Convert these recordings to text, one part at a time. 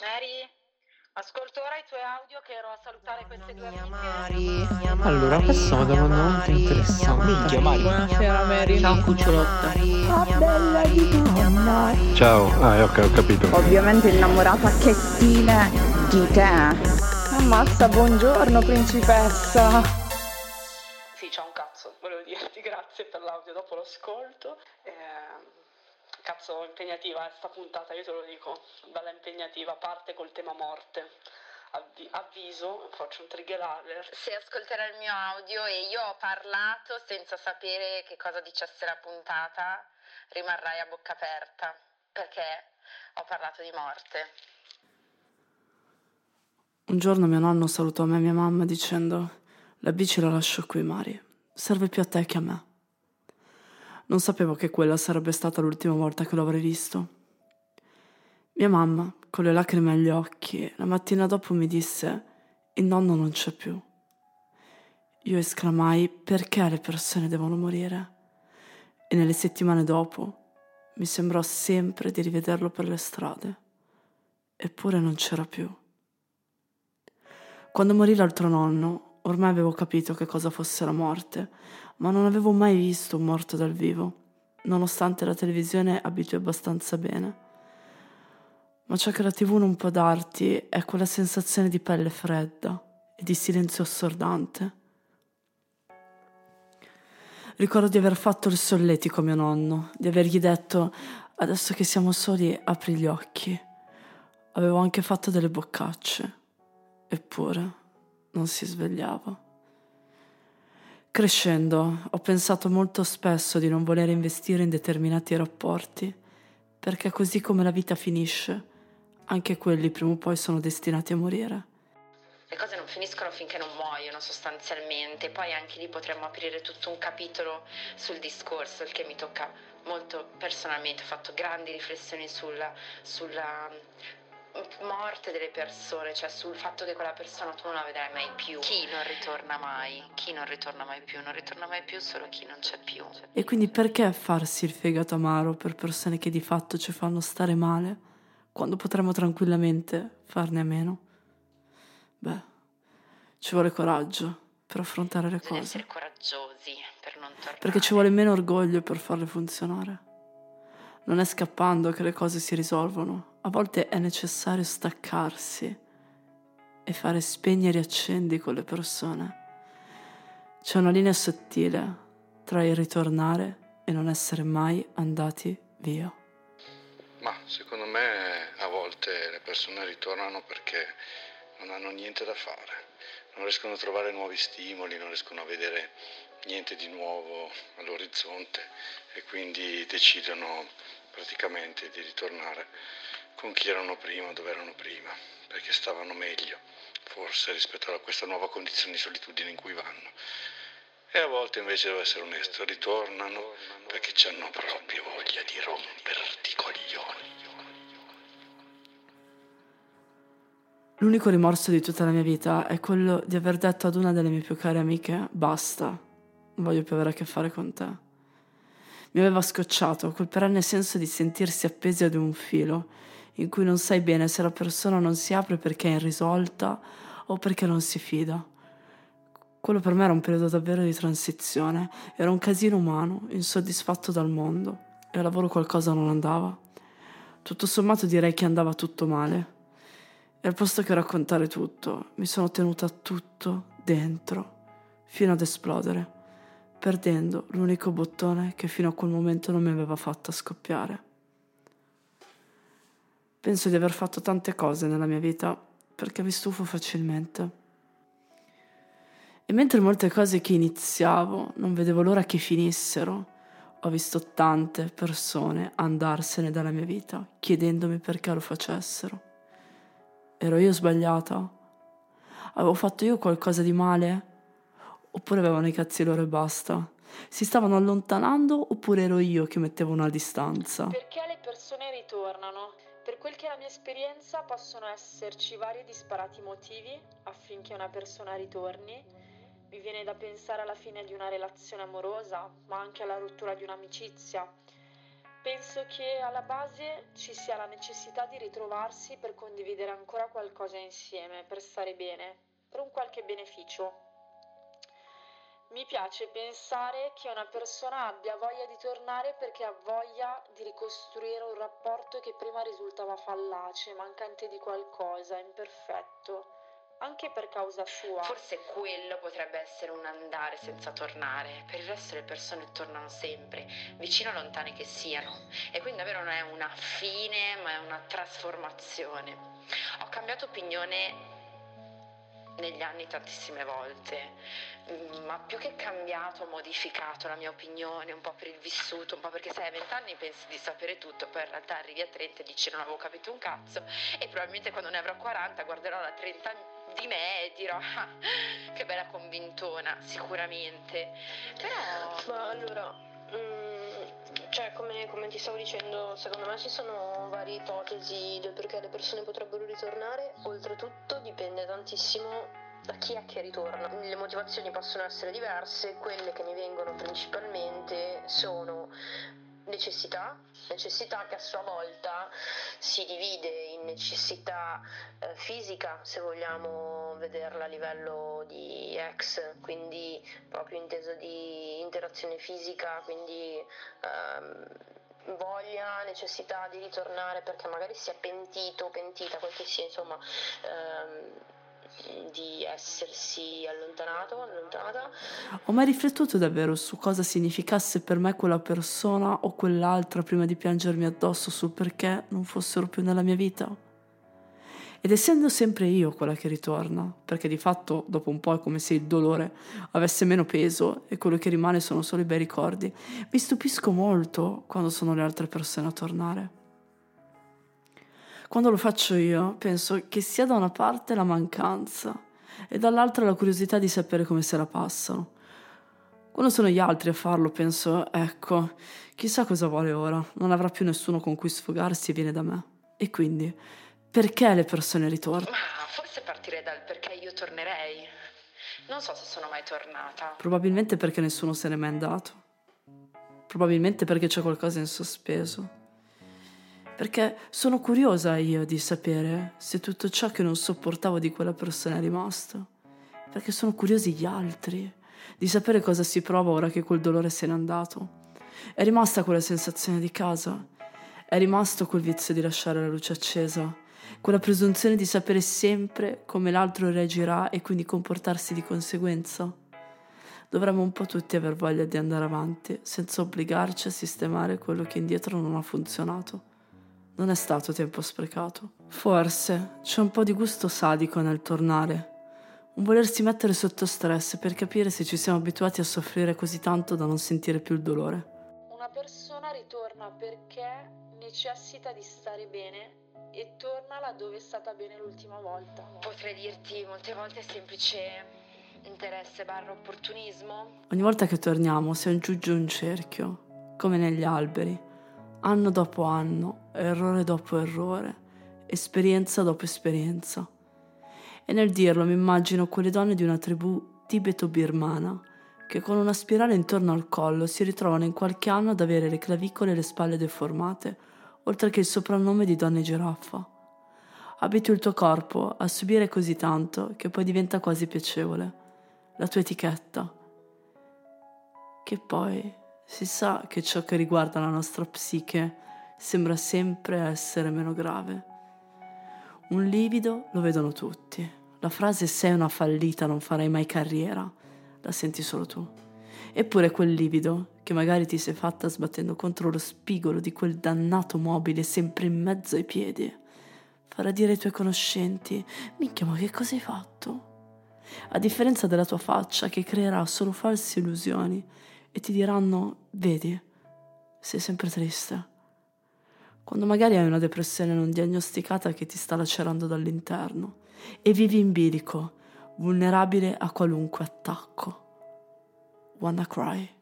Mary, ascolto ora i tuoi audio che ero a salutare queste due amiche. Allora, passiamo da una molto interessante. Minchia, Mari. Buonasera Mary. Ciao cucciolotta. Ah, bella di donna. Ciao, ah, ok, ho capito. Ovviamente innamorata che stile di te. Ammazza, buongiorno principessa. Sì, c'è un cazzo, volevo dirti grazie per l'audio dopo l'ascolto. Eh, cazzo, impegnativa è sta puntata, io te lo dico, bella impegnativa, parte col tema morte. Avvi- avviso, faccio un trigger alert. Se ascolterai il mio audio e io ho parlato senza sapere che cosa dicesse la puntata, rimarrai a bocca aperta, perché ho parlato di morte. Un giorno mio nonno salutò me e mia mamma dicendo La bici la lascio qui, Mari. Serve più a te che a me. Non sapevo che quella sarebbe stata l'ultima volta che lo avrei visto. Mia mamma, con le lacrime agli occhi, la mattina dopo mi disse Il nonno non c'è più. Io esclamai Perché le persone devono morire? E nelle settimane dopo mi sembrò sempre di rivederlo per le strade. Eppure non c'era più. Quando morì l'altro nonno, ormai avevo capito che cosa fosse la morte, ma non avevo mai visto un morto dal vivo, nonostante la televisione abitui abbastanza bene. Ma ciò che la tv non può darti è quella sensazione di pelle fredda e di silenzio assordante. Ricordo di aver fatto il solletico a mio nonno, di avergli detto adesso che siamo soli apri gli occhi. Avevo anche fatto delle boccacce, eppure non si svegliava. Crescendo ho pensato molto spesso di non voler investire in determinati rapporti, perché così come la vita finisce, anche quelli prima o poi sono destinati a morire. Le cose non finiscono finché non muoiono sostanzialmente, poi anche lì potremmo aprire tutto un capitolo sul discorso, il che mi tocca molto personalmente, ho fatto grandi riflessioni sulla, sulla morte delle persone, cioè sul fatto che quella persona tu non la vedrai mai più. Chi non ritorna mai? Chi non ritorna mai più? Non ritorna mai più solo chi non c'è più. E quindi perché farsi il fegato amaro per persone che di fatto ci fanno stare male, quando potremmo tranquillamente farne a meno? Beh, ci vuole coraggio per affrontare le Bisogna cose, essere coraggiosi per non tornare. perché ci vuole meno orgoglio per farle funzionare. Non è scappando che le cose si risolvono, a volte è necessario staccarsi e fare spegni e riaccendi con le persone. C'è una linea sottile tra il ritornare e non essere mai andati via. Ma secondo me a volte le persone ritornano perché non hanno niente da fare, non riescono a trovare nuovi stimoli, non riescono a vedere niente di nuovo all'orizzonte e quindi decidono praticamente di ritornare con chi erano prima, dove erano prima, perché stavano meglio, forse rispetto a questa nuova condizione di solitudine in cui vanno. E a volte invece devo essere onesto, ritornano perché hanno proprio voglia di romperti coglioni. L'unico rimorso di tutta la mia vita è quello di aver detto ad una delle mie più care amiche basta, non voglio più avere a che fare con te. Mi aveva scocciato quel perenne senso di sentirsi appesi ad un filo, in cui non sai bene se la persona non si apre perché è irrisolta o perché non si fida. Quello per me era un periodo davvero di transizione, era un casino umano, insoddisfatto dal mondo, e al lavoro qualcosa non andava. Tutto sommato direi che andava tutto male. E al posto che raccontare tutto, mi sono tenuta tutto dentro, fino ad esplodere, perdendo l'unico bottone che fino a quel momento non mi aveva fatta scoppiare. Penso di aver fatto tante cose nella mia vita perché mi stufo facilmente. E mentre molte cose che iniziavo non vedevo l'ora che finissero, ho visto tante persone andarsene dalla mia vita chiedendomi perché lo facessero. Ero io sbagliata? Avevo fatto io qualcosa di male? Oppure avevano i cazzi loro e basta? Si stavano allontanando oppure ero io che mettevo una distanza? Perché le persone ritornano? Per quel che è la mia esperienza possono esserci vari disparati motivi affinché una persona ritorni. Mi viene da pensare alla fine di una relazione amorosa, ma anche alla rottura di un'amicizia. Penso che alla base ci sia la necessità di ritrovarsi per condividere ancora qualcosa insieme, per stare bene, per un qualche beneficio. Mi piace pensare che una persona abbia voglia di tornare perché ha voglia di ricostruire un rapporto che prima risultava fallace, mancante di qualcosa, imperfetto anche per causa sua. Forse quello potrebbe essere un andare senza tornare. Per il resto le persone tornano sempre, vicino o lontane che siano. E quindi davvero non è una fine, ma è una trasformazione. Ho cambiato opinione negli anni tantissime volte, mm, ma più che cambiato, modificato la mia opinione, un po' per il vissuto, un po' perché sai, a 20 anni pensi di sapere tutto, poi in realtà arrivi a 30 e dici non avevo capito un cazzo e probabilmente quando ne avrò 40 guarderò la 30 anni di me e dirò ah, che bella convintona, sicuramente. Però... Ma allora, mm, cioè come, come, ti stavo dicendo, secondo me ci sono varie ipotesi del perché le persone potrebbero ritornare, oltretutto dipende tantissimo da chi è che ritorna. Le motivazioni possono essere diverse, quelle che mi vengono principalmente sono necessità, necessità che a sua volta si divide in necessità eh, fisica, se vogliamo vederla a livello di ex, quindi proprio inteso di interazione fisica, quindi ehm, voglia, necessità di ritornare perché magari si è pentito o pentita, quel che sia, insomma. Ehm, di essersi allontanato, allontanata. Ho mai riflettuto davvero su cosa significasse per me quella persona o quell'altra prima di piangermi addosso sul perché non fossero più nella mia vita? Ed essendo sempre io quella che ritorna, perché di fatto dopo un po' è come se il dolore avesse meno peso e quello che rimane sono solo i bei ricordi, mi stupisco molto quando sono le altre persone a tornare. Quando lo faccio io, penso che sia da una parte la mancanza e dall'altra la curiosità di sapere come se la passano. Quando sono gli altri a farlo, penso, ecco, chissà cosa vuole ora, non avrà più nessuno con cui sfogarsi e viene da me. E quindi, perché le persone ritornano? Ma forse partirei dal perché io tornerei. Non so se sono mai tornata. Probabilmente perché nessuno se n'è mai andato. Probabilmente perché c'è qualcosa in sospeso perché sono curiosa io di sapere se tutto ciò che non sopportavo di quella persona è rimasto, perché sono curiosi gli altri, di sapere cosa si prova ora che quel dolore se n'è andato. È rimasta quella sensazione di casa, è rimasto quel vizio di lasciare la luce accesa, quella presunzione di sapere sempre come l'altro reagirà e quindi comportarsi di conseguenza. Dovremmo un po' tutti aver voglia di andare avanti, senza obbligarci a sistemare quello che indietro non ha funzionato non è stato tempo sprecato. Forse c'è un po' di gusto sadico nel tornare, un volersi mettere sotto stress per capire se ci siamo abituati a soffrire così tanto da non sentire più il dolore. Una persona ritorna perché necessita di stare bene e torna laddove è stata bene l'ultima volta. Potrei dirti molte volte semplice interesse barra opportunismo. Ogni volta che torniamo si aggiunge un cerchio, come negli alberi anno dopo anno, errore dopo errore, esperienza dopo esperienza. E nel dirlo mi immagino quelle donne di una tribù tibeto-birmana che con una spirale intorno al collo si ritrovano in qualche anno ad avere le clavicole e le spalle deformate, oltre che il soprannome di donne giraffa. Abiti il tuo corpo a subire così tanto che poi diventa quasi piacevole, la tua etichetta, che poi si sa che ciò che riguarda la nostra psiche sembra sempre essere meno grave. Un livido lo vedono tutti. La frase sei una fallita, non farai mai carriera, la senti solo tu. Eppure quel livido, che magari ti sei fatta sbattendo contro lo spigolo di quel dannato mobile sempre in mezzo ai piedi, farà dire ai tuoi conoscenti, minchia ma che cosa hai fatto? A differenza della tua faccia che creerà solo false illusioni e ti diranno, vedi, sei sempre triste. Quando magari hai una depressione non diagnosticata che ti sta lacerando dall'interno e vivi in bilico, vulnerabile a qualunque attacco. Wanna cry.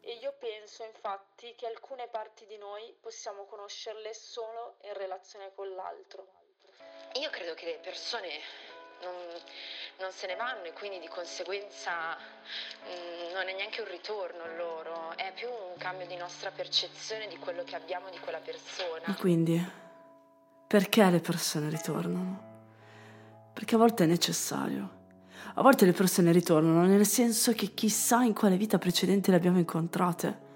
E io penso infatti che alcune parti di noi possiamo conoscerle solo in relazione con l'altro. Io credo che le persone non, non se ne vanno e quindi di conseguenza mh, non è neanche un ritorno loro, è più un cambio di nostra percezione di quello che abbiamo di quella persona. Ma quindi, perché le persone ritornano? Perché a volte è necessario. A volte le persone ritornano nel senso che chissà in quale vita precedente le abbiamo incontrate.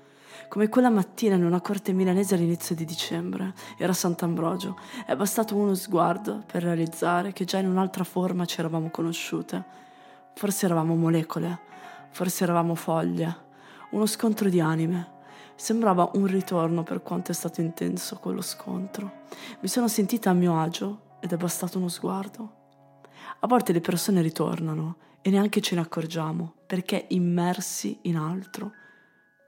Come quella mattina in una corte milanese all'inizio di dicembre, era Sant'Ambrogio. È bastato uno sguardo per realizzare che già in un'altra forma ci eravamo conosciute. Forse eravamo molecole, forse eravamo foglie, uno scontro di anime. Sembrava un ritorno per quanto è stato intenso quello scontro. Mi sono sentita a mio agio ed è bastato uno sguardo. A volte le persone ritornano e neanche ce ne accorgiamo perché immersi in altro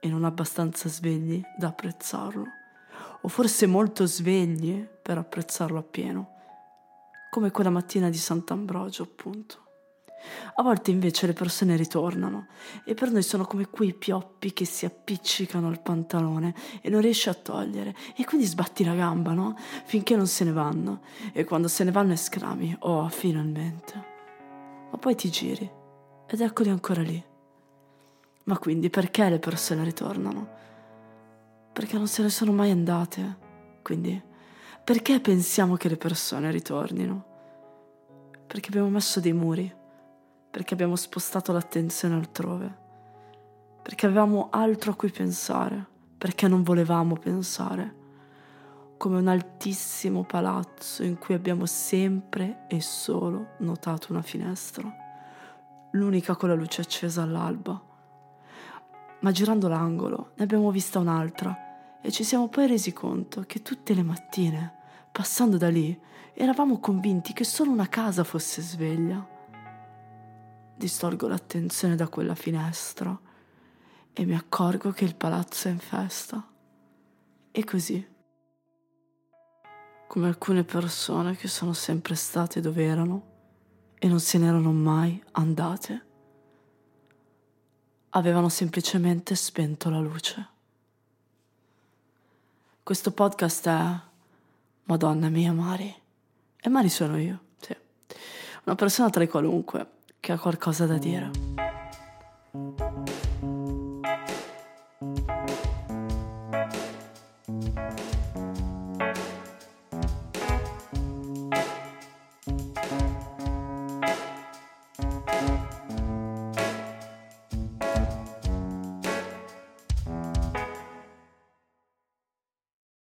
e non abbastanza svegli da apprezzarlo, o forse molto svegli per apprezzarlo appieno, come quella mattina di Sant'Ambrogio, appunto. A volte invece le persone ritornano e per noi sono come quei pioppi che si appiccicano al pantalone e non riesci a togliere e quindi sbatti la gamba, no? Finché non se ne vanno e quando se ne vanno esclami, oh, finalmente. Ma poi ti giri ed eccoli ancora lì. Ma quindi perché le persone ritornano? Perché non se ne sono mai andate. Quindi perché pensiamo che le persone ritornino? Perché abbiamo messo dei muri perché abbiamo spostato l'attenzione altrove, perché avevamo altro a cui pensare, perché non volevamo pensare, come un altissimo palazzo in cui abbiamo sempre e solo notato una finestra, l'unica con la luce accesa all'alba. Ma girando l'angolo ne abbiamo vista un'altra. E ci siamo poi resi conto che tutte le mattine, passando da lì, eravamo convinti che solo una casa fosse sveglia distolgo l'attenzione da quella finestra e mi accorgo che il palazzo è in festa. E così, come alcune persone che sono sempre state dove erano e non se n'erano mai andate, avevano semplicemente spento la luce. Questo podcast è Madonna mia Mari. E Mari sono io, sì. Una persona tra i qualunque che ha qualcosa da dire.